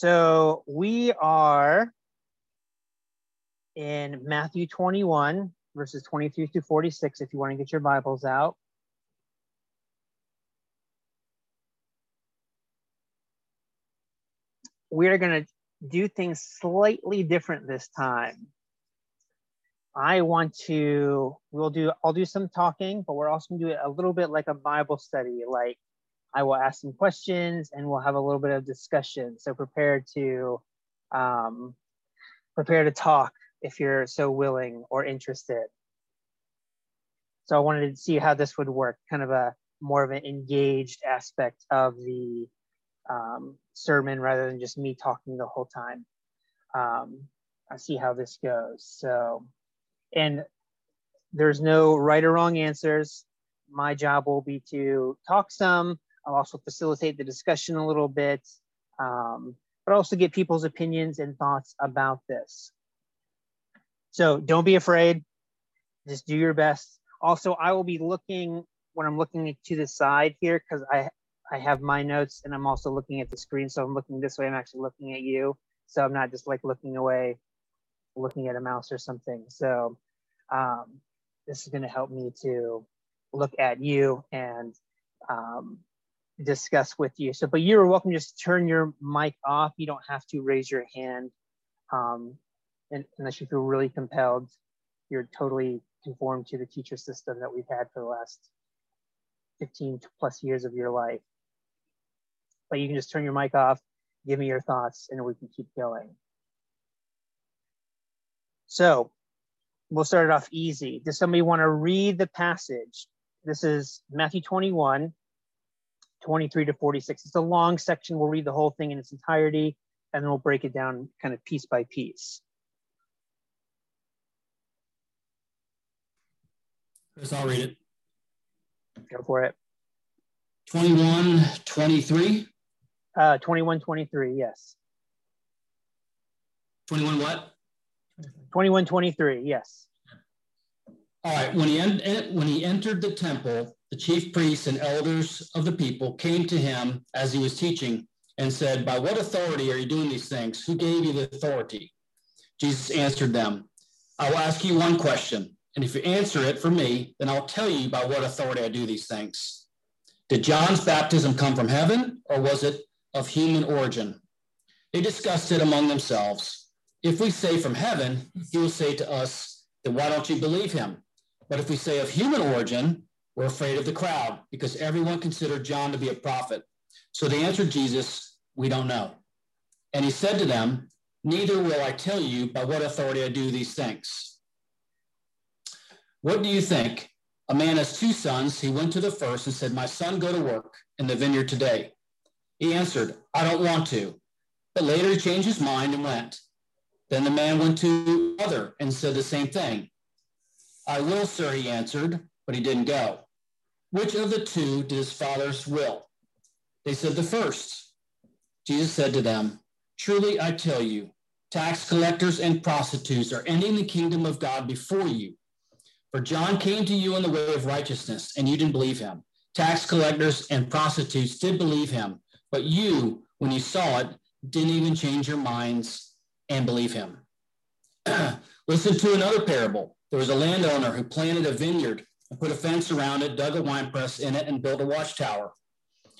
So we are in Matthew 21, verses 23 through 46, if you want to get your Bibles out. We are going to do things slightly different this time. I want to, we'll do, I'll do some talking, but we're also going to do it a little bit like a Bible study. Like I will ask some questions and we'll have a little bit of discussion. So prepare to, um, prepare to talk if you're so willing or interested. So I wanted to see how this would work, kind of a more of an engaged aspect of the um, sermon rather than just me talking the whole time. Um, I see how this goes. So, and there's no right or wrong answers. My job will be to talk some. I'll also facilitate the discussion a little bit, um, but also get people's opinions and thoughts about this. So don't be afraid. Just do your best. Also, I will be looking when I'm looking to the side here because I I have my notes and I'm also looking at the screen. So I'm looking this way. I'm actually looking at you. So I'm not just like looking away, looking at a mouse or something. So um, this is going to help me to look at you and um, discuss with you. So, but you're welcome. Just turn your mic off. You don't have to raise your hand um, unless you feel really compelled. You're totally conformed to the teacher system that we've had for the last 15 plus years of your life but you can just turn your mic off, give me your thoughts, and we can keep going. So we'll start it off easy. Does somebody want to read the passage? This is Matthew 21, 23 to 46. It's a long section. We'll read the whole thing in its entirety, and then we'll break it down kind of piece by piece. Chris, I'll read it. Go for it. 21, 23. Uh, 21 23, yes. 21 what? 21 23, yes. All right. When he, en- when he entered the temple, the chief priests and elders of the people came to him as he was teaching and said, By what authority are you doing these things? Who gave you the authority? Jesus answered them, I will ask you one question. And if you answer it for me, then I'll tell you by what authority I do these things. Did John's baptism come from heaven, or was it of human origin. They discussed it among themselves. If we say from heaven, he will say to us, then why don't you believe him? But if we say of human origin, we're afraid of the crowd because everyone considered John to be a prophet. So they answered Jesus, we don't know. And he said to them, neither will I tell you by what authority I do these things. What do you think? A man has two sons. He went to the first and said, my son, go to work in the vineyard today. He answered, I don't want to. But later he changed his mind and went. Then the man went to the other and said the same thing. I will, sir, he answered, but he didn't go. Which of the two did his father's will? They said the first. Jesus said to them, Truly I tell you, tax collectors and prostitutes are entering the kingdom of God before you. For John came to you in the way of righteousness, and you didn't believe him. Tax collectors and prostitutes did believe him, but you, when you saw it, didn't even change your minds and believe him. Listen to another parable. There was a landowner who planted a vineyard and put a fence around it, dug a wine press in it, and built a watchtower.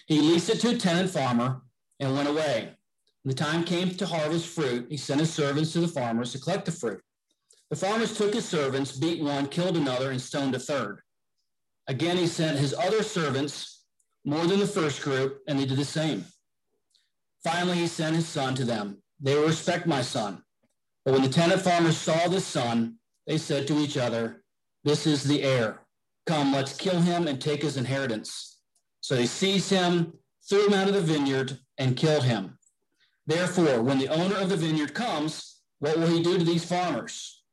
He leased it to a tenant farmer and went away. When the time came to harvest fruit, he sent his servants to the farmers to collect the fruit. The farmers took his servants, beat one, killed another, and stoned a third. Again, he sent his other servants more than the first group, and they did the same. Finally, he sent his son to them. They will respect my son. But when the tenant farmers saw this son, they said to each other, This is the heir. Come, let's kill him and take his inheritance. So they seized him, threw him out of the vineyard, and killed him. Therefore, when the owner of the vineyard comes, what will he do to these farmers?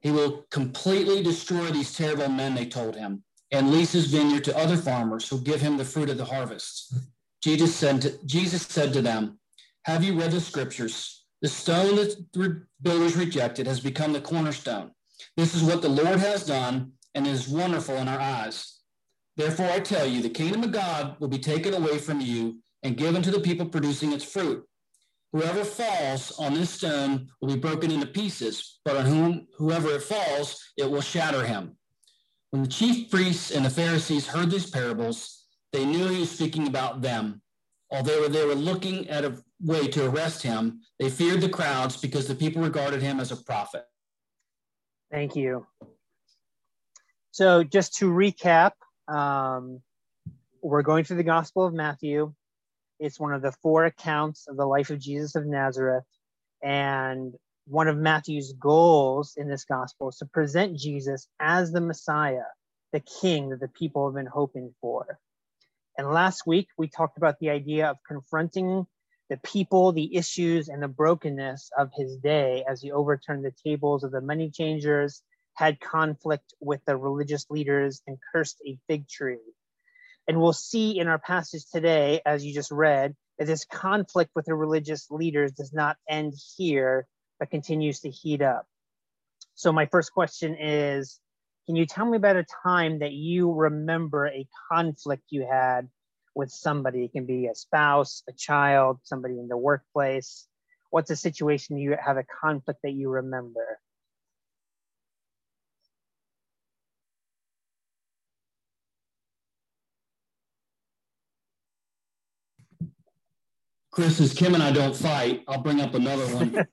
He will completely destroy these terrible men, they told him and lease his vineyard to other farmers who give him the fruit of the harvest. Jesus said, to, Jesus said to them, Have you read the scriptures? The stone that the builders rejected has become the cornerstone. This is what the Lord has done, and is wonderful in our eyes. Therefore, I tell you, the kingdom of God will be taken away from you and given to the people producing its fruit. Whoever falls on this stone will be broken into pieces, but on whom whoever it falls, it will shatter him. When the chief priests and the Pharisees heard these parables, they knew he was speaking about them. Although they were looking at a way to arrest him, they feared the crowds because the people regarded him as a prophet. Thank you. So, just to recap, um, we're going through the Gospel of Matthew. It's one of the four accounts of the life of Jesus of Nazareth. And one of Matthew's goals in this gospel is to present Jesus as the Messiah, the King that the people have been hoping for. And last week, we talked about the idea of confronting the people, the issues, and the brokenness of his day as he overturned the tables of the money changers, had conflict with the religious leaders, and cursed a fig tree. And we'll see in our passage today, as you just read, that this conflict with the religious leaders does not end here, but continues to heat up. So, my first question is Can you tell me about a time that you remember a conflict you had with somebody? It can be a spouse, a child, somebody in the workplace. What's a situation you have a conflict that you remember? Chris, since Kim and I don't fight, I'll bring up another one.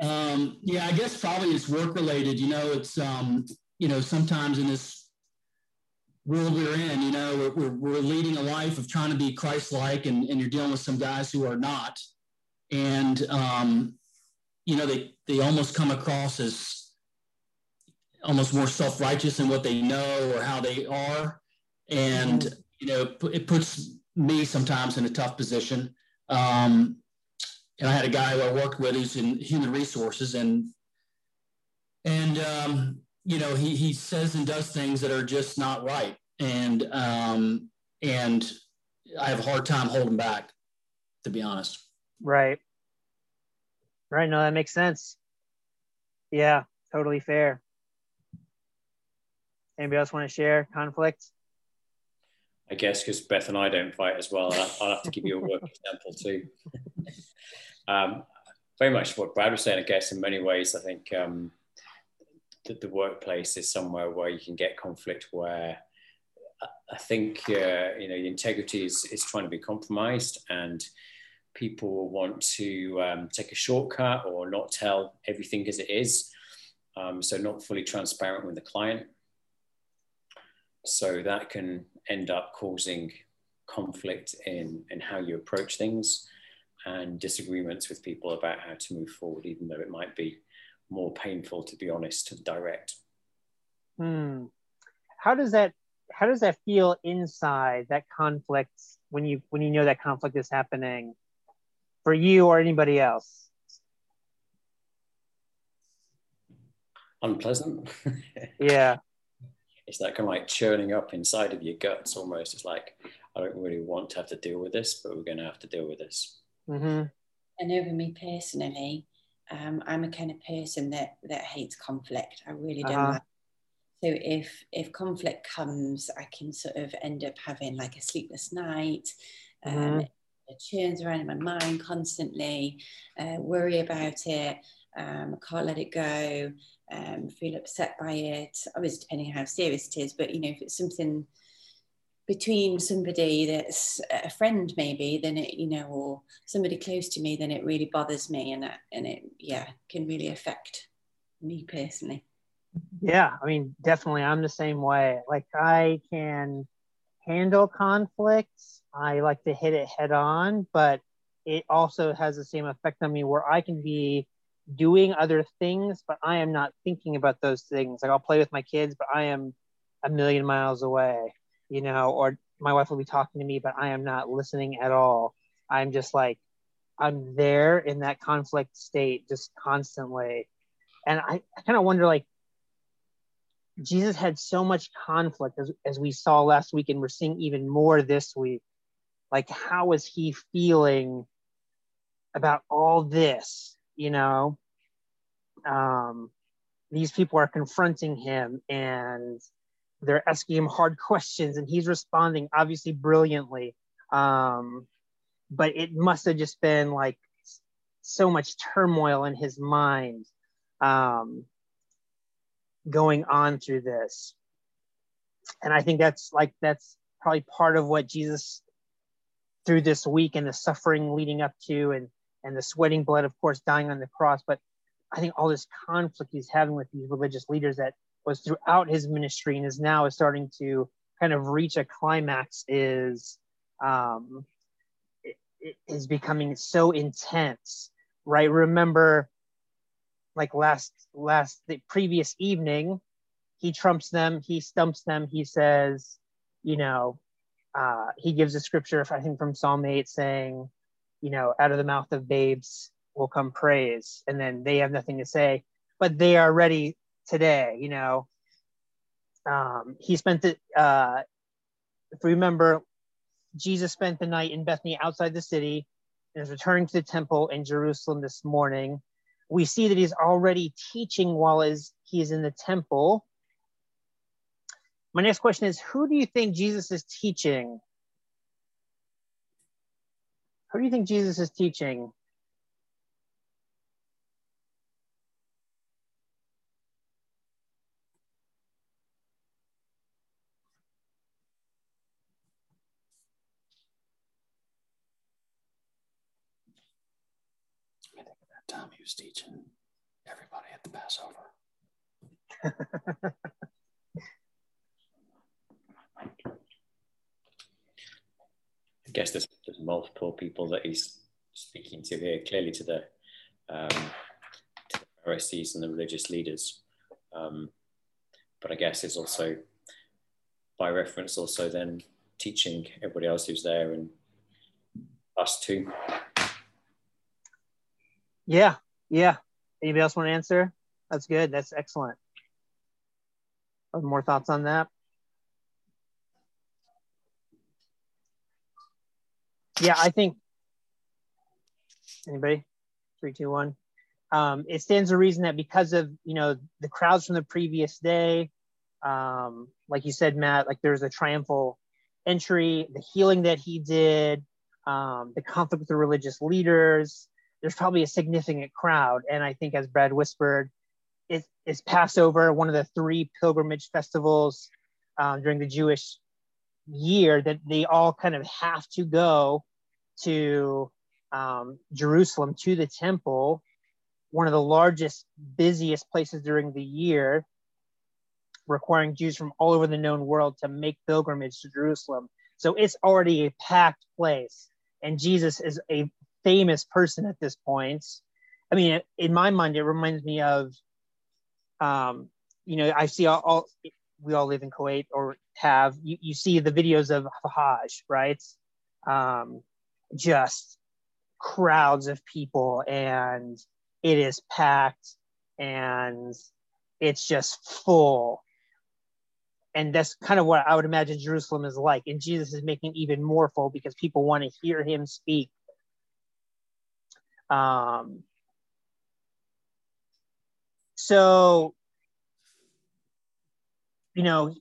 um, yeah, I guess probably it's work related. You know, it's um, you know sometimes in this world we're in, you know, we're, we're, leading a life of trying to be Christ-like, and, and you're dealing with some guys who are not, and um, you know they they almost come across as almost more self-righteous in what they know or how they are, and mm-hmm. you know it puts me sometimes in a tough position. Um, and I had a guy who I worked with who's in human resources, and and um, you know he he says and does things that are just not right, and um, and I have a hard time holding back, to be honest. Right. Right. No, that makes sense. Yeah, totally fair. Anybody else want to share conflict? I guess because Beth and I don't fight as well, I'll, have to give you a work example too. um, very much what Brad was saying, I guess, in many ways, I think um, that the workplace is somewhere where you can get conflict where I think, uh, you know, the integrity is, is trying to be compromised and people want to um, take a shortcut or not tell everything as it is. Um, so not fully transparent with the client. So that can end up causing conflict in, in how you approach things and disagreements with people about how to move forward, even though it might be more painful, to be honest, and direct. Hmm. How does that how does that feel inside that conflict when you when you know that conflict is happening for you or anybody else? Unpleasant. yeah it's that kind of like churning up inside of your guts almost. It's like, I don't really want to have to deal with this, but we're going to have to deal with this. Mm-hmm. And over me personally, um, I'm a kind of person that that hates conflict. I really don't uh-huh. like. So if if conflict comes, I can sort of end up having like a sleepless night. Um, mm-hmm. It churns around in my mind constantly. Uh, worry about it. Um, I can't let it go um, feel upset by it. Obviously, depending on how serious it is, but you know, if it's something between somebody that's a friend, maybe, then it, you know, or somebody close to me, then it really bothers me, and that, and it, yeah, can really affect me personally. Yeah, I mean, definitely, I'm the same way. Like, I can handle conflicts. I like to hit it head on, but it also has the same effect on me where I can be doing other things, but I am not thinking about those things. Like I'll play with my kids, but I am a million miles away, you know, or my wife will be talking to me, but I am not listening at all. I'm just like, I'm there in that conflict state just constantly. And I, I kind of wonder like, Jesus had so much conflict as, as we saw last week, and we're seeing even more this week. Like, how was he feeling about all this? you know um, these people are confronting him and they're asking him hard questions and he's responding obviously brilliantly um, but it must have just been like so much turmoil in his mind um, going on through this. And I think that's like, that's probably part of what Jesus through this week and the suffering leading up to and and the sweating blood of course dying on the cross but i think all this conflict he's having with these religious leaders that was throughout his ministry and is now is starting to kind of reach a climax is um, is becoming so intense right? Remember like last last the previous evening he trumps them he stumps them he says you know uh, he gives a scripture i think from psalm 8 saying you know out of the mouth of babes will come praise and then they have nothing to say but they are ready today you know um, he spent the uh, if we remember Jesus spent the night in Bethany outside the city and is returning to the temple in Jerusalem this morning. We see that he's already teaching while is he is in the temple. My next question is who do you think Jesus is teaching? Who do you think Jesus is teaching? time he was teaching everybody at the Passover. I guess there's, there's multiple people that he's speaking to here, clearly to the, um, to the Pharisees and the religious leaders. Um, but I guess it's also by reference also then teaching everybody else who's there and us too. Yeah, yeah. Anybody else want to answer? That's good. That's excellent. More thoughts on that? Yeah, I think. Anybody? Three, two, one. Um, it stands to reason that because of you know the crowds from the previous day, um, like you said, Matt, like there's a triumphal entry, the healing that he did, um, the conflict with the religious leaders, there's probably a significant crowd. And I think, as Brad whispered, it is Passover, one of the three pilgrimage festivals um, during the Jewish year that they all kind of have to go to um, Jerusalem to the temple, one of the largest, busiest places during the year, requiring Jews from all over the known world to make pilgrimage to Jerusalem. So it's already a packed place. And Jesus is a famous person at this point. I mean, in my mind, it reminds me of, um, you know, I see all, all, we all live in Kuwait or have, you, you see the videos of Hajj, right? Um, just crowds of people and it is packed and it's just full. And that's kind of what I would imagine Jerusalem is like. And Jesus is making even more full because people want to hear him speak um, so, you know,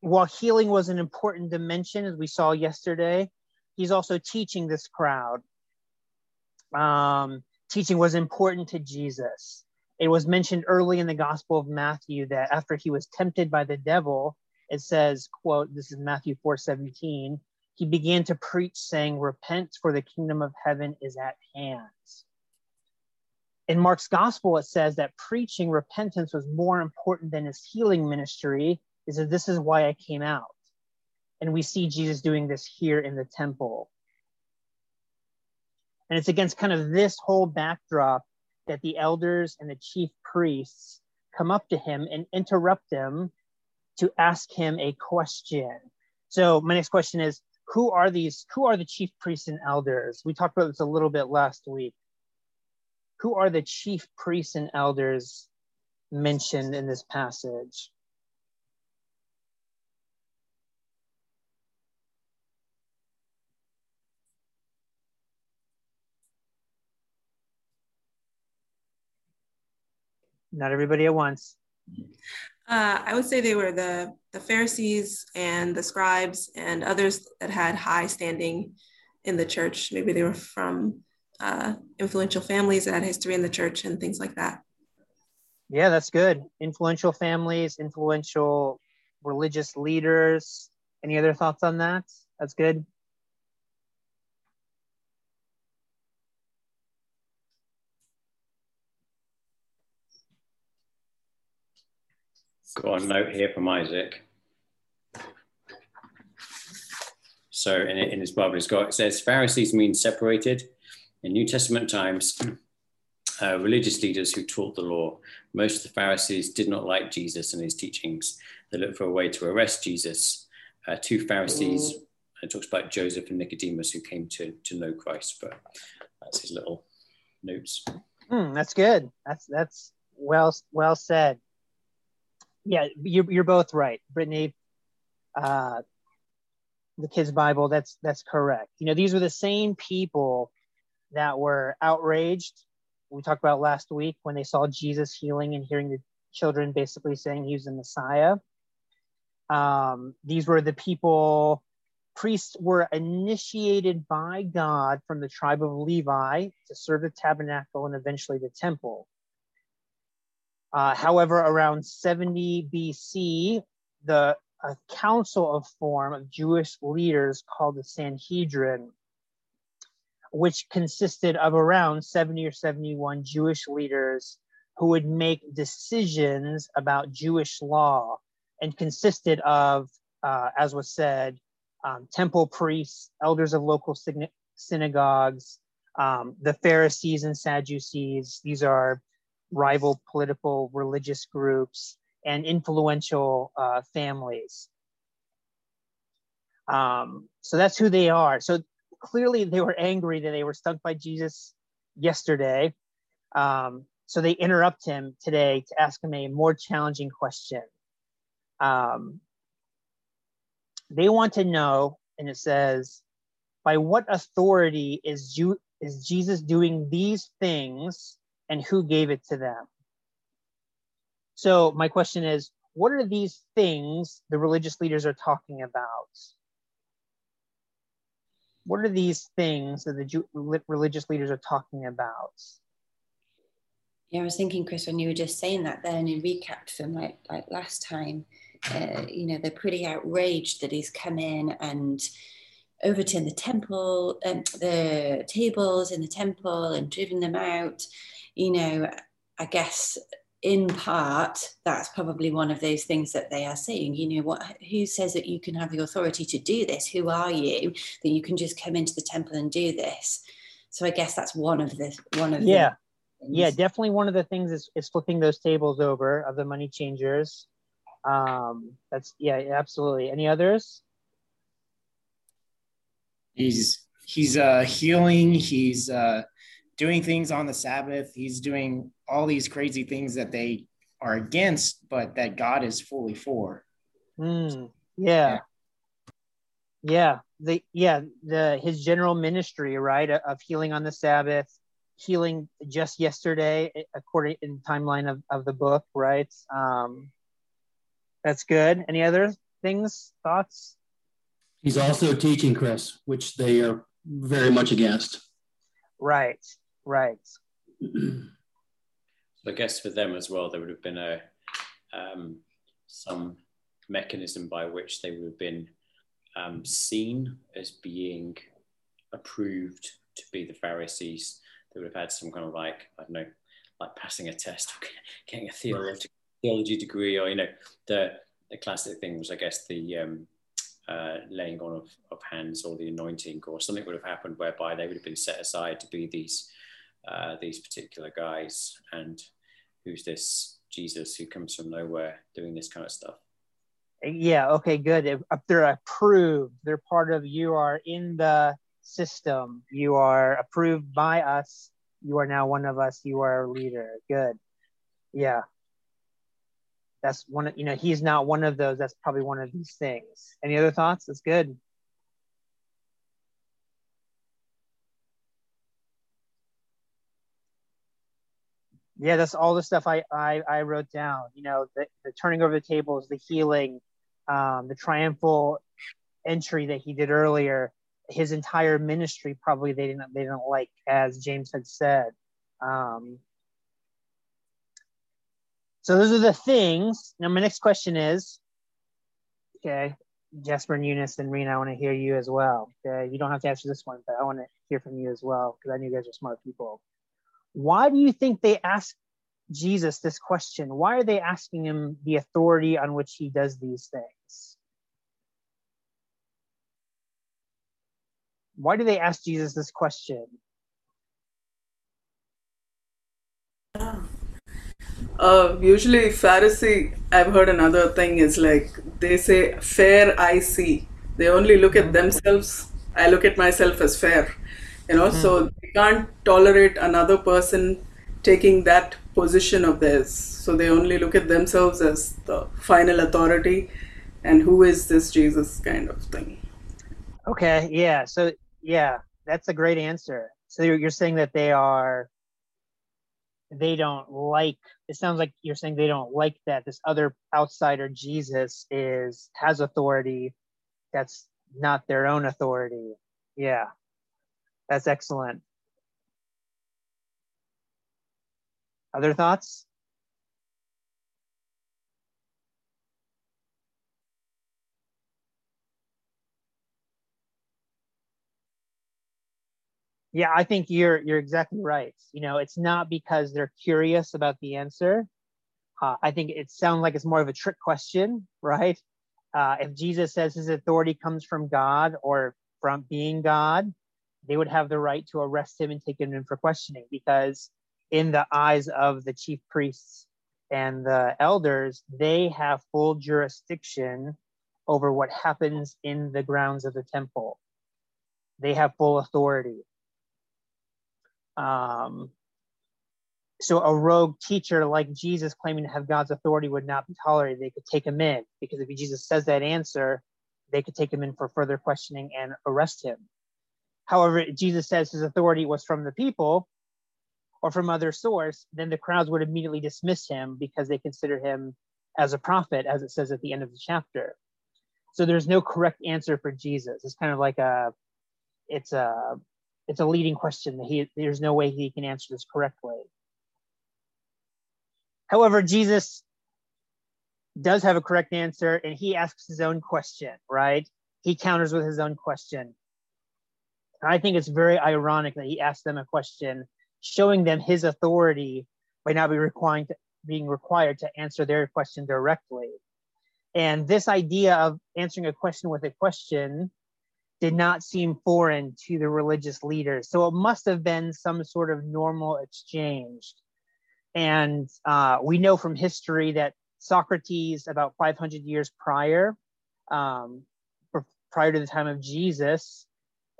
while healing was an important dimension, as we saw yesterday, he's also teaching this crowd. Um, teaching was important to Jesus. It was mentioned early in the Gospel of Matthew that after he was tempted by the devil, it says, quote, this is Matthew 4 17, he began to preach, saying, Repent, for the kingdom of heaven is at hand in Mark's gospel, it says that preaching repentance was more important than his healing ministry. Is that this is why I came out. And we see Jesus doing this here in the temple. And it's against kind of this whole backdrop that the elders and the chief priests come up to him and interrupt him to ask him a question. So my next question is who are these who are the chief priests and elders? We talked about this a little bit last week who are the chief priests and elders mentioned in this passage? Not everybody at once. Uh, I would say they were the, the Pharisees and the scribes and others that had high standing in the church. Maybe they were from uh, influential families that had history in the church and things like that. Yeah, that's good. Influential families, influential religious leaders. Any other thoughts on that? That's good. Got a note here from Isaac. So in, in his Bible, it's got, it says Pharisees mean separated. In New Testament times, uh, religious leaders who taught the law. Most of the Pharisees did not like Jesus and his teachings. They looked for a way to arrest Jesus. Uh, two Pharisees, it talks about Joseph and Nicodemus who came to, to know Christ, but that's his little notes. Mm, that's good. That's that's well well said. Yeah, you're, you're both right, Brittany. Uh, the kids' Bible. That's that's correct. You know, these were the same people that were outraged. We talked about last week when they saw Jesus healing and hearing the children basically saying he was the Messiah. Um, these were the people. Priests were initiated by God from the tribe of Levi to serve the tabernacle and eventually the temple. Uh, however, around 70 BC, the a council of form of Jewish leaders called the Sanhedrin, which consisted of around 70 or 71 Jewish leaders who would make decisions about Jewish law and consisted of, uh, as was said, um, temple priests, elders of local synagogues, um, the Pharisees and Sadducees. These are rival political religious groups and influential uh, families. Um, so that's who they are. So clearly they were angry that they were stunk by Jesus yesterday. Um, so they interrupt him today to ask him a more challenging question. Um, they want to know, and it says, by what authority is, Ju- is Jesus doing these things and who gave it to them? So my question is, what are these things the religious leaders are talking about? What are these things that the Jew- religious leaders are talking about? Yeah, I was thinking, Chris, when you were just saying that, then in recap from like like last time, uh, you know, they're pretty outraged that he's come in and overturned the temple, um, the tables in the temple, and driven them out. You know, I guess in part, that's probably one of those things that they are saying. You know, what? Who says that you can have the authority to do this? Who are you that you can just come into the temple and do this? So I guess that's one of the one of yeah, yeah, definitely one of the things is, is flipping those tables over of the money changers. Um, that's yeah, absolutely. Any others? He's he's uh, healing. He's uh, doing things on the Sabbath. He's doing all these crazy things that they are against, but that God is fully for. Mm, yeah. yeah. Yeah. The yeah, the his general ministry, right, of healing on the Sabbath, healing just yesterday, according in timeline of, of the book, right? Um that's good. Any other things, thoughts? He's also teaching Chris, which they are very much against. Right. Right. so I guess for them as well, there would have been a um, some mechanism by which they would have been um, seen as being approved to be the Pharisees. They would have had some kind of like I don't know, like passing a test or getting a theology, theology degree, or you know, the the classic thing was I guess the um, uh, laying on of, of hands or the anointing or something would have happened whereby they would have been set aside to be these uh, these particular guys and who's this Jesus who comes from nowhere doing this kind of stuff. Yeah, okay, good. They're approved. They're part of, you are in the system. You are approved by us. You are now one of us. You are a leader. Good. Yeah. That's one, you know, he's not one of those. That's probably one of these things. Any other thoughts? That's good. Yeah that's all the stuff i i, I wrote down you know the, the turning over the tables the healing um, the triumphal entry that he did earlier his entire ministry probably they didn't they didn't like, as James had said. Um, so those are the things. Now my next question is, okay, Jasper and Eunice and Rena, I want to hear you as well. Okay, you don't have to answer this one, but I want to hear from you as well because I know you guys are smart people. Why do you think they ask Jesus this question? Why are they asking him the authority on which he does these things? Why do they ask Jesus this question? Uh, usually, Pharisee, I've heard another thing is like they say, fair I see. They only look at themselves. I look at myself as fair. You know, mm-hmm. so can't tolerate another person taking that position of theirs. So they only look at themselves as the final authority and who is this Jesus kind of thing. Okay, yeah. So, yeah, that's a great answer. So you're, you're saying that they are they don't like it sounds like you're saying they don't like that this other outsider jesus is has authority that's not their own authority yeah that's excellent other thoughts Yeah, I think you're you're exactly right. You know, it's not because they're curious about the answer. Uh, I think it sounds like it's more of a trick question, right? Uh, if Jesus says his authority comes from God or from being God, they would have the right to arrest him and take him in for questioning because, in the eyes of the chief priests and the elders, they have full jurisdiction over what happens in the grounds of the temple. They have full authority. Um, so a rogue teacher like Jesus claiming to have God's authority would not be tolerated. They could take him in because if Jesus says that answer, they could take him in for further questioning and arrest him. However, Jesus says his authority was from the people or from other source, then the crowds would immediately dismiss him because they consider him as a prophet, as it says at the end of the chapter. So there's no correct answer for Jesus. It's kind of like a, it's a it's a leading question. That he, there's no way he can answer this correctly. However, Jesus does have a correct answer and he asks his own question, right? He counters with his own question. And I think it's very ironic that he asked them a question, showing them his authority by now be requiring to, being required to answer their question directly. And this idea of answering a question with a question did not seem foreign to the religious leaders. So it must have been some sort of normal exchange. And uh, we know from history that Socrates, about 500 years prior, um, prior to the time of Jesus,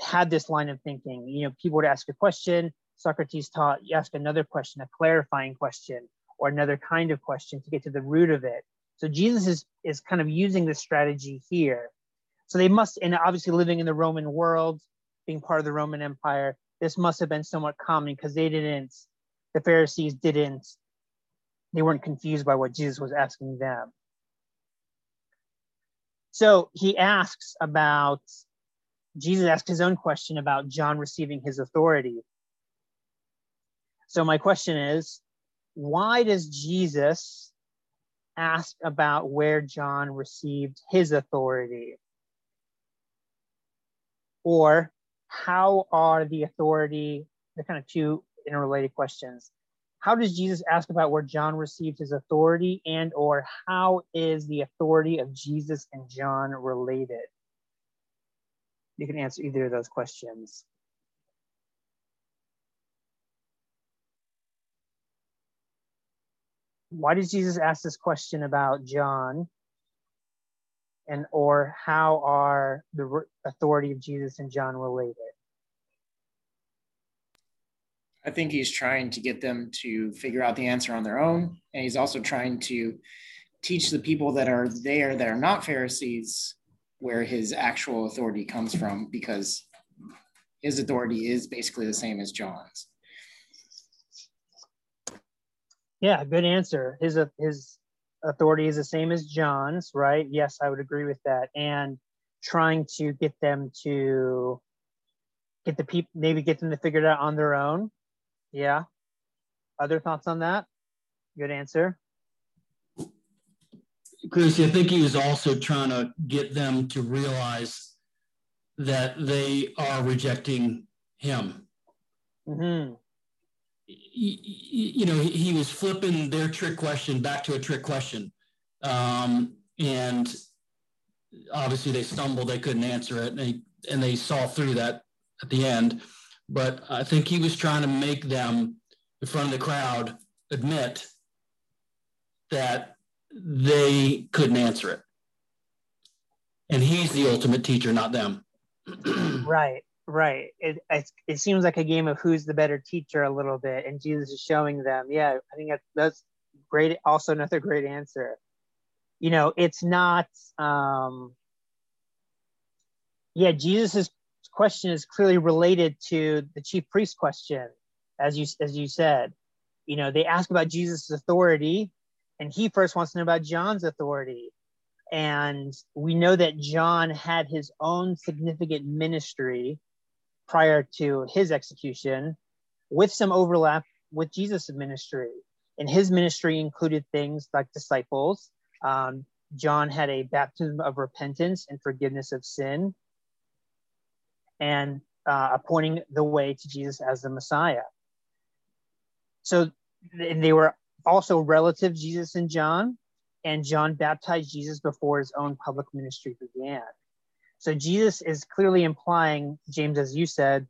had this line of thinking. You know, people would ask a question, Socrates taught you ask another question, a clarifying question, or another kind of question to get to the root of it. So Jesus is, is kind of using this strategy here so they must, and obviously living in the Roman world, being part of the Roman Empire, this must have been somewhat common because they didn't, the Pharisees didn't, they weren't confused by what Jesus was asking them. So he asks about, Jesus asked his own question about John receiving his authority. So my question is, why does Jesus ask about where John received his authority? Or how are the authority, they're kind of two interrelated questions. How does Jesus ask about where John received his authority and or how is the authority of Jesus and John related? You can answer either of those questions. Why does Jesus ask this question about John? and or how are the authority of Jesus and John related? I think he's trying to get them to figure out the answer on their own. And he's also trying to teach the people that are there that are not Pharisees where his actual authority comes from because his authority is basically the same as John's. Yeah, good answer. His his authority is the same as John's, right? Yes, I would agree with that. And trying to get them to get the people maybe get them to figure it out on their own. Yeah. Other thoughts on that? Good answer. Gracie, I think he was also trying to get them to realize that they are rejecting him. Mm-hmm. You, you know, he, was flipping their trick question back to a trick question. Um, and obviously they stumbled, they couldn't answer it, and and they saw through that at the end. But I think he was trying to make them, in front of the crowd, admit that they couldn't answer it. And he's the ultimate teacher, not them. right, right. It, it, it seems like a game of who's the better teacher a little bit, and Jesus is showing them. Yeah, I think that's, that's great. Also, another great answer. You know, it's not. Um, yeah, Jesus's question is clearly related to the chief priest question, as you as you said. You know, they ask about Jesus' authority, and he first wants to know about John's authority. And we know that John had his own significant ministry prior to his execution, with some overlap with Jesus' ministry. And his ministry included things like disciples. Um, John had a baptism of repentance and forgiveness of sin, and uh, appointing the way to Jesus as the Messiah. So they were also relative Jesus and John, and John baptized Jesus before his own public ministry began. So Jesus is clearly implying, James, as you said,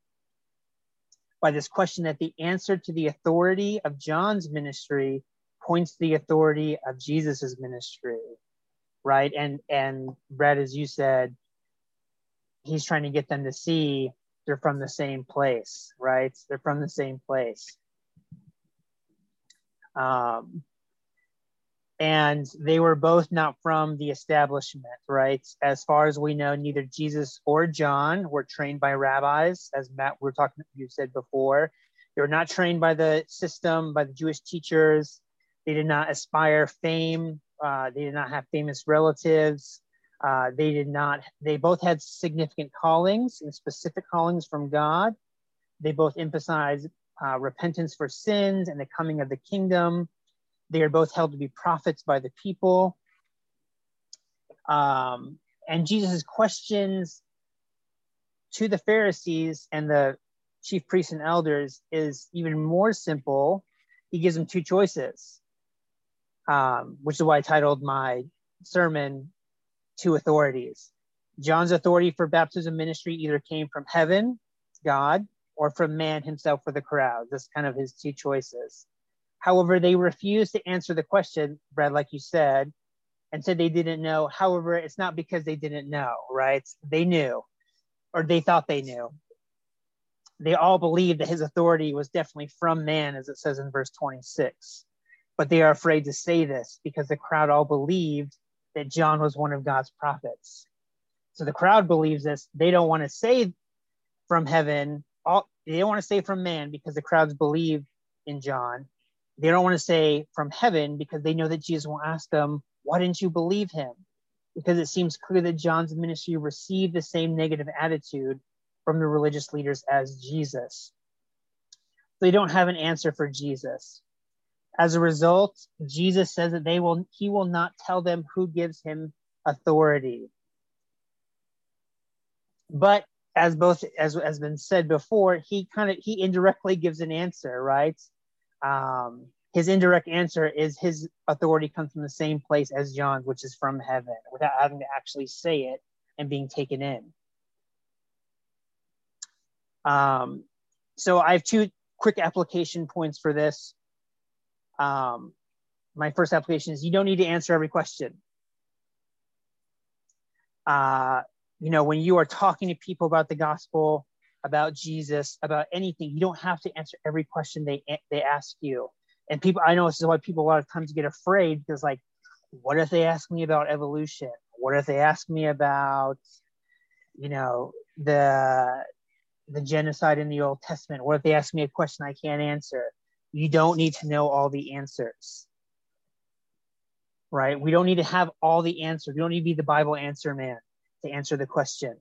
by this question that the answer to the authority of John's ministry points to the authority of Jesus's ministry, right? And and Brad, as you said, he's trying to get them to see they're from the same place, right? They're from the same place. Um, and they were both not from the establishment, right? As far as we know, neither Jesus or John were trained by rabbis, as Matt we were talking, you said before. They were not trained by the system, by the Jewish teachers. They did not aspire fame. Uh, they did not have famous relatives. Uh, they did not. They both had significant callings and specific callings from God. They both emphasized uh, repentance for sins and the coming of the kingdom. They are both held to be prophets by the people. Um, and Jesus' questions to the Pharisees and the chief priests and elders is even more simple. He gives them two choices, um, which is why I titled my sermon Two Authorities. John's authority for baptism ministry either came from heaven, God, or from man himself for the crowd. That's kind of his two choices. However, they refused to answer the question, Brad, like you said, and said they didn't know. However, it's not because they didn't know, right? They knew, or they thought they knew. They all believed that his authority was definitely from man, as it says in verse 26. But they are afraid to say this because the crowd all believed that John was one of God's prophets. So the crowd believes this. They don't want to say from heaven all they don't want to say from man because the crowds believe in John. They don't want to say from heaven because they know that Jesus will ask them, Why didn't you believe him? Because it seems clear that John's ministry received the same negative attitude from the religious leaders as Jesus. They don't have an answer for Jesus. As a result, Jesus says that they will he will not tell them who gives him authority. But as both as has been said before, he kind of he indirectly gives an answer, right? Um, his indirect answer is his authority comes from the same place as John's, which is from heaven, without having to actually say it and being taken in. Um, so I have two quick application points for this. Um, my first application is you don't need to answer every question. Uh, you know, when you are talking to people about the gospel, about Jesus, about anything, you don't have to answer every question they they ask you. And people, I know this is why people a lot of times get afraid because, like, what if they ask me about evolution? What if they ask me about, you know, the the genocide in the Old Testament? What if they ask me a question I can't answer? You don't need to know all the answers right? We don't need to have all the answers. We don't need to be the Bible answer man to answer the question.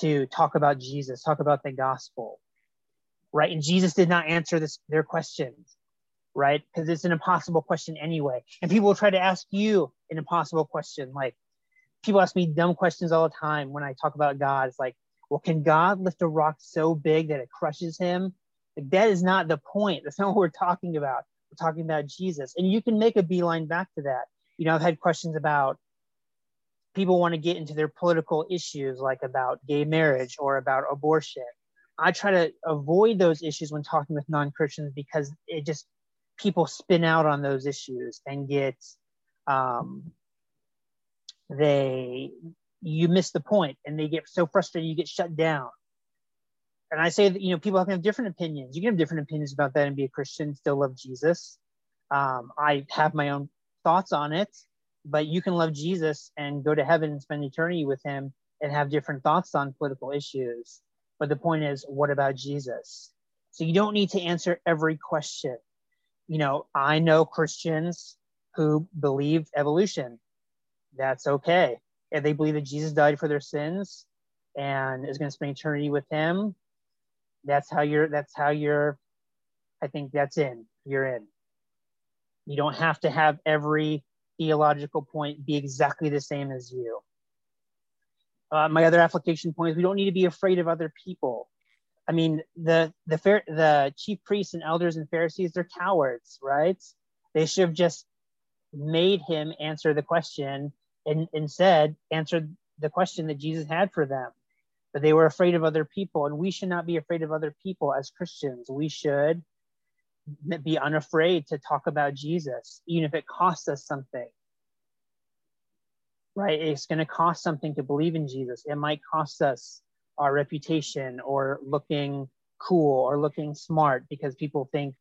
To talk about Jesus, talk about the gospel, right? And Jesus did not answer this their questions, right? Because it's an impossible question anyway. And people will try to ask you an impossible question. Like people ask me dumb questions all the time when I talk about God. It's like, well, can God lift a rock so big that it crushes him? Like that is not the point. That's not what we're talking about. We're talking about Jesus. And you can make a beeline back to that. You know, I've had questions about people want to get into their political issues like about gay marriage or about abortion. I try to avoid those issues when talking with non-Christians because it just people spin out on those issues and get um, they you miss the point and they get so frustrated you get shut down. And i say that you know people have different opinions. You can have different opinions about that and be a christian still love jesus. Um, i have my own thoughts on it but you can love jesus and go to heaven and spend eternity with him and have different thoughts on political issues. But the point is what about jesus? So you don't need to answer every question. You know i know christians who believe evolution. That's okay. If they believe that jesus died for their sins and is going to spend eternity with him that's how you're that's how you're i think that's in you're in. You don't have to have every theological point be exactly the same as you uh, my other application point is we don't need to be afraid of other people i mean the the fair the chief priests and elders and pharisees they're cowards right they should have just made him answer the question and instead answered the question that jesus had for them but they were afraid of other people. And we should not be afraid of other people as Christians. We should be unafraid to talk about Jesus, even if it costs us something. Right? It's going to cost something to believe in Jesus. It might cost us our reputation or looking cool or looking smart because people think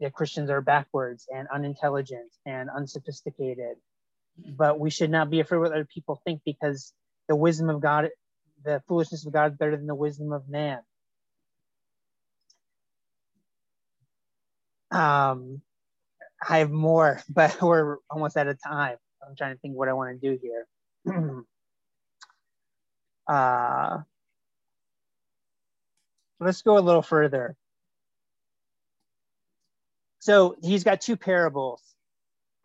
that Christians are backwards and unintelligent and unsophisticated. But we should not be afraid what other people think because the wisdom of God the foolishness of God is better than the wisdom of man. Um, I have more, but we're almost out of time. I'm trying to think what I want to do here. uh, let's go a little further. So he's got two parables.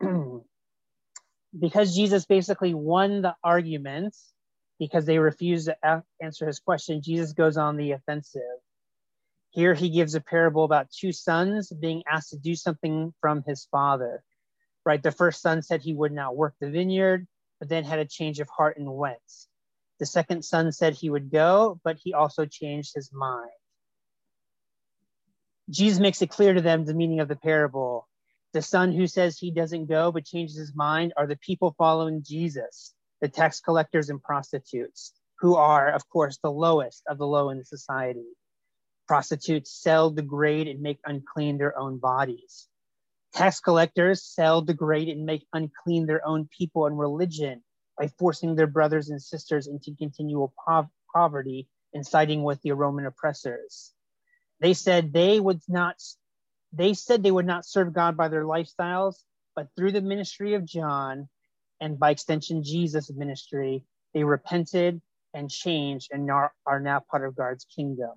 because Jesus basically won the arguments, because they refused to answer his question, Jesus goes on the offensive. Here he gives a parable about two sons being asked to do something from his father. Right? The first son said he would not work the vineyard, but then had a change of heart and went. The second son said he would go, but he also changed his mind. Jesus makes it clear to them the meaning of the parable. The son who says he doesn't go but changes his mind are the people following Jesus the tax collectors and prostitutes, who are, of course, the lowest of the low in society. Prostitutes sell, degrade, and make unclean their own bodies. Tax collectors sell, degrade, and make unclean their own people and religion by forcing their brothers and sisters into continual pov- poverty and siding with the Roman oppressors. They said they would not they said they would not serve God by their lifestyles, but through the ministry of John, and by extension, Jesus' ministry, they repented and changed and are, are now part of God's kingdom.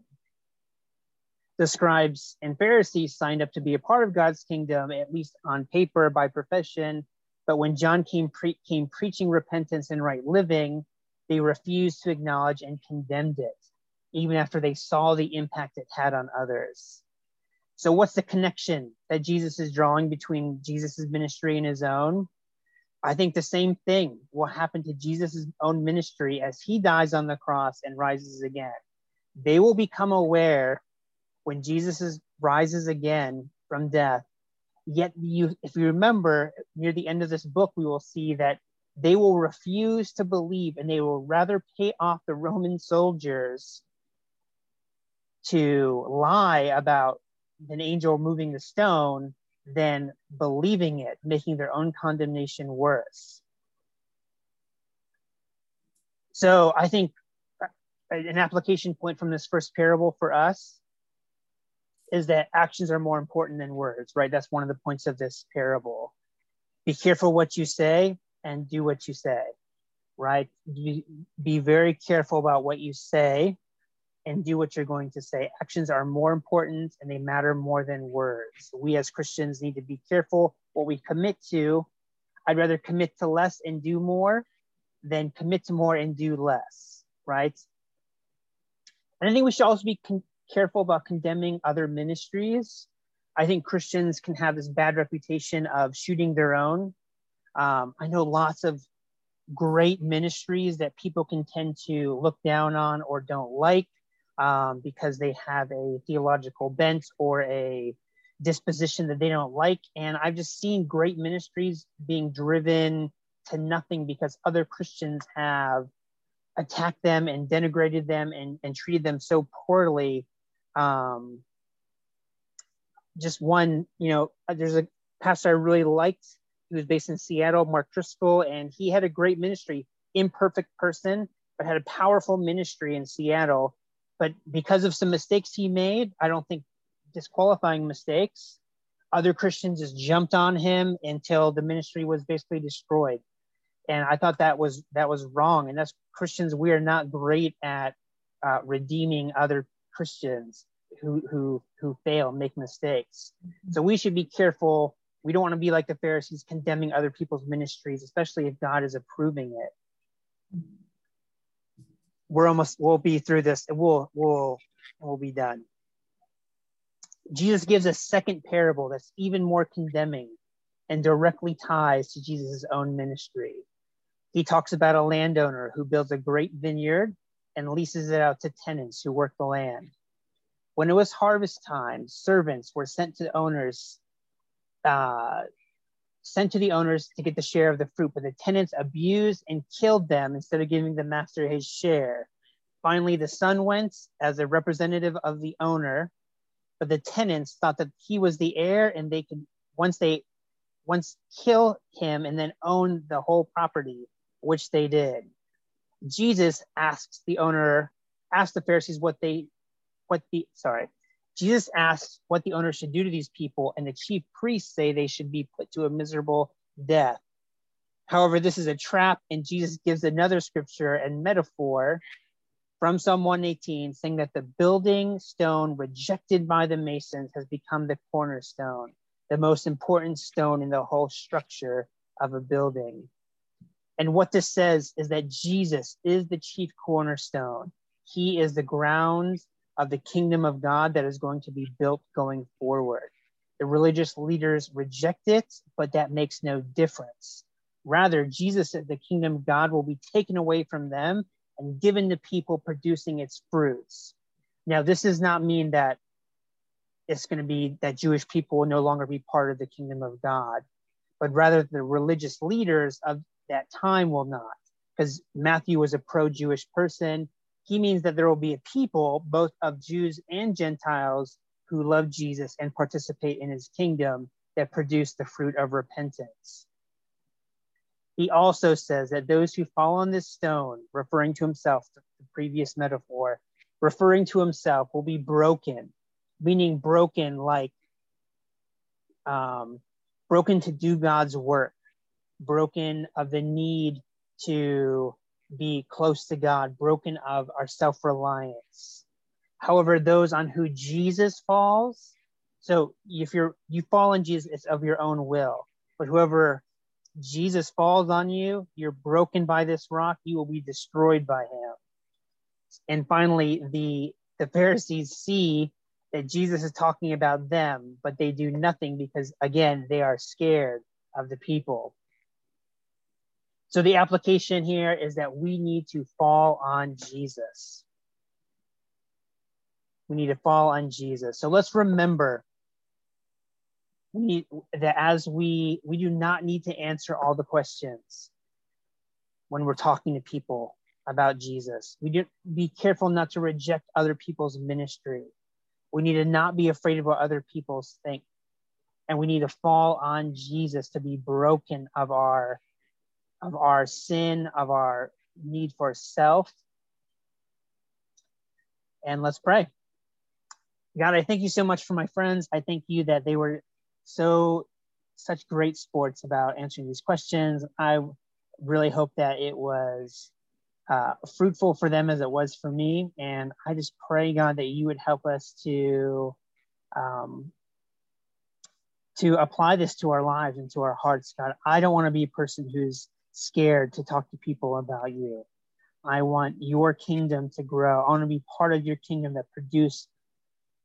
The scribes and Pharisees signed up to be a part of God's kingdom, at least on paper by profession. But when John came, pre- came preaching repentance and right living, they refused to acknowledge and condemned it, even after they saw the impact it had on others. So, what's the connection that Jesus is drawing between Jesus' ministry and his own? I think the same thing will happen to Jesus' own ministry as he dies on the cross and rises again. They will become aware when Jesus is, rises again from death. Yet, you, if you remember, near the end of this book, we will see that they will refuse to believe and they will rather pay off the Roman soldiers to lie about an angel moving the stone than believing it, making their own condemnation worse. So I think uh, an application point from this first parable for us is that actions are more important than words, right? That's one of the points of this parable. Be careful what you say and do what you say. right? Be, very careful about what you say and do what you're going to say. Actions are more important and they matter more than words. We as Christians need to be careful what we commit to. I'd rather commit to less and do more than commit to more and do less, right? And I think we should also be con- careful about condemning other ministries. I think Christians can have this bad reputation of shooting their own. Um, I know lots of great ministries that people can tend to look down on or don't like um, because they have a theological bent or a disposition that they don't like. And I've just seen great ministries being driven to nothing because other Christians have attacked them and denigrated them and, and treated them so poorly. Um, just one, you know, there's a pastor I really liked. He was based in Seattle, Mark Driscoll, and he had a great ministry, imperfect person, but had a powerful ministry in Seattle. But because of some mistakes he made, I don't think disqualifying mistakes, other Christians just jumped on him until the ministry was basically destroyed and I thought that was that was wrong. And as Christians, we are not great at uh, redeeming other Christians who who who fail, make mistakes. Mm-hmm. So we should be careful. We don't want to be like the Pharisees, condemning other people's ministries, especially if God is approving it. We're almost we'll be through this. We'll we'll we'll be done. Jesus gives a second parable that's even more condemning and directly ties to Jesus' own ministry. He talks about a landowner who builds a great vineyard and leases it out to tenants who work the land. When it was harvest time, servants were sent to the owners, uh, sent to the owners to get the share of the fruit, but the tenants abused and killed them instead of giving the master his share. Finally, the son went as a representative of the owner, but the tenants thought that he was the heir and they could once they once kill him and then own the whole property which they did. Jesus asks the owner, asks the Pharisees what they, what the, sorry, Jesus asks what the owner should do to these people, and the chief priests say they should be put to a miserable death. However, this is a trap, and Jesus gives another scripture and metaphor from Psalm 118, saying that the building stone rejected by the masons has become the cornerstone, the most important stone in the whole structure of a building. And what this says is that Jesus is the chief cornerstone. He is the ground of the kingdom of God that is going to be built going forward. The religious leaders reject it, but that makes no difference. Rather, Jesus said the kingdom of God will be taken away from them and given to people producing its fruits. Now, this does not mean that it's going to be that Jewish people will no longer be part of the kingdom of God, but rather the religious leaders of that time will not, because Matthew was a pro Jewish person. He means that there will be a people, both of Jews and Gentiles, who love Jesus and participate in his kingdom that produce the fruit of repentance. He also says that those who fall on this stone, referring to himself, the previous metaphor, referring to himself, will be broken, meaning broken like um, broken to do God's work broken of the need to be close to God, broken of our self reliance. However, those on who Jesus falls, so if you're you fall on Jesus, it's of your own will. But whoever Jesus falls on you, you're broken by this rock, you will be destroyed by him. And finally, the the Pharisees see that Jesus is talking about them, but they do nothing because again, they are scared of the people. So the application here is that we need to fall on Jesus. We need to fall on Jesus. So let's remember we need, that as we we do not need to answer all the questions when we're talking to people about Jesus. We do be careful not to reject other people's ministry. We need to not be afraid of what other people think. And we need to fall on Jesus to be broken of our of our sin, of our need for self. And let's pray. God, I thank you so much for my friends. I thank you that they were so such great sports about answering these questions. I really hope that it was uh, fruitful for them as it was for me. And I just pray, God, that you would help us to um, to apply this to our lives and to our hearts, God. I don't want to be a person who's scared to talk to people about you. I want your kingdom to grow. I want to be part of your kingdom that produce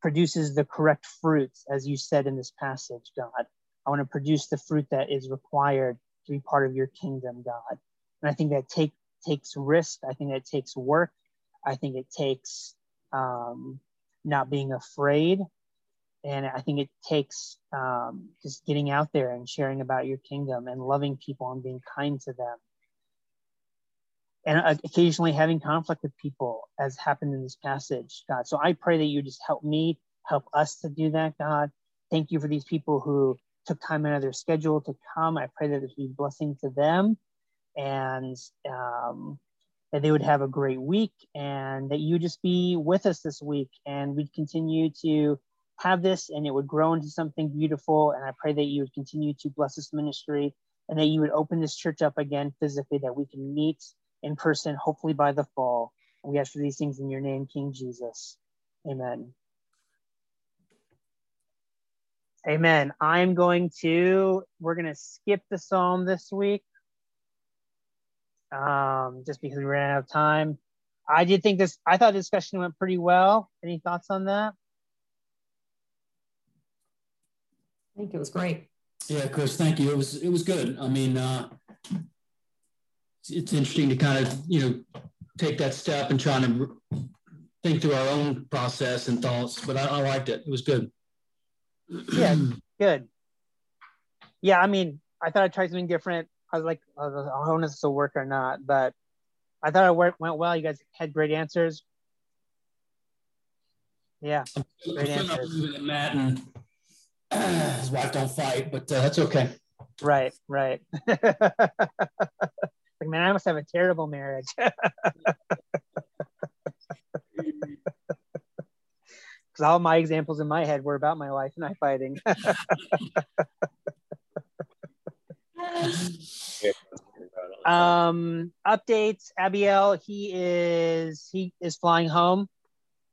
produces the correct fruits, as you said in this passage, God. I want to produce the fruit that is required to be part of your kingdom, God. And I think that take takes risk. I think it takes work. I think it takes um, not being afraid. And I think it takes um, just getting out there and sharing about your kingdom and loving people and being kind to them. And occasionally having conflict with people, as happened in this passage, God. So I pray that you just help me, help us to do that, God. Thank you for these people who took time out of their schedule to come. I pray that it be blessing to them and um, that they would have a great week and that you just be with us this week and we'd continue to have this and it would grow into something beautiful. And I pray that you would continue to bless this ministry and that you would open this church up again physically, that we can meet in person, hopefully by the fall. And we ask for these things in your name, King Jesus. Amen. Amen. I'm going to, we're going to skip the psalm this week um, just because we ran out of time. I did think this, I thought the discussion went pretty well. Any thoughts on that? I think it was great. Yeah, Chris, thank you. It was it was good. I mean, uh, it's interesting to kind of you know take that step and trying to think through our own process and thoughts. But I, I liked it. It was good. Yeah, good. Yeah, I mean, I thought I tried something different. I was like, I don't know if this will work or not, but I thought it went well. You guys had great answers. Yeah, great answers. Matt and his wife don't fight, but uh, that's okay. Right, right. like, man, I must have a terrible marriage. Because all my examples in my head were about my wife and I fighting. um updates abiel he is he is flying home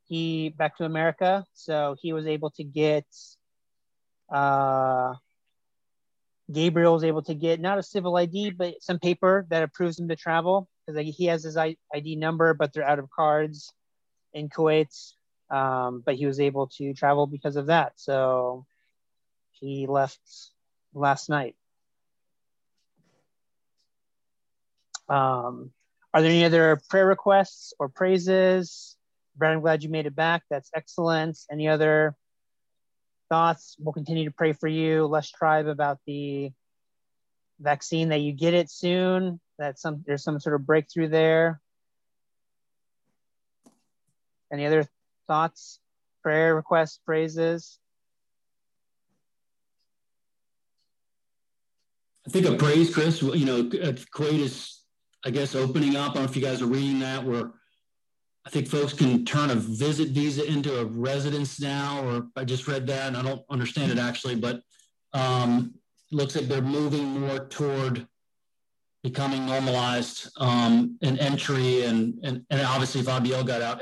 he back to america so he was able to get uh, Gabriel was able to get not a civil ID, but some paper that approves him to travel because he has his ID number, but they're out of cards in Kuwait. Um, but he was able to travel because of that. So he left last night. Um, are there any other prayer requests or praises? Brad, I'm glad you made it back. That's excellent. Any other thoughts. We'll continue to pray for you. Les Tribe about the vaccine that you get it soon. That some there's some sort of breakthrough there. Any other thoughts, prayer requests, praises? I think a praise, Chris. You know, Kuwait is, I guess, opening up. I don't know if you guys are reading that. We're I think folks can turn a visit visa into a residence now, or I just read that and I don't understand it actually, but um, looks like they're moving more toward becoming normalized um, in entry and, and, and obviously IBL got out,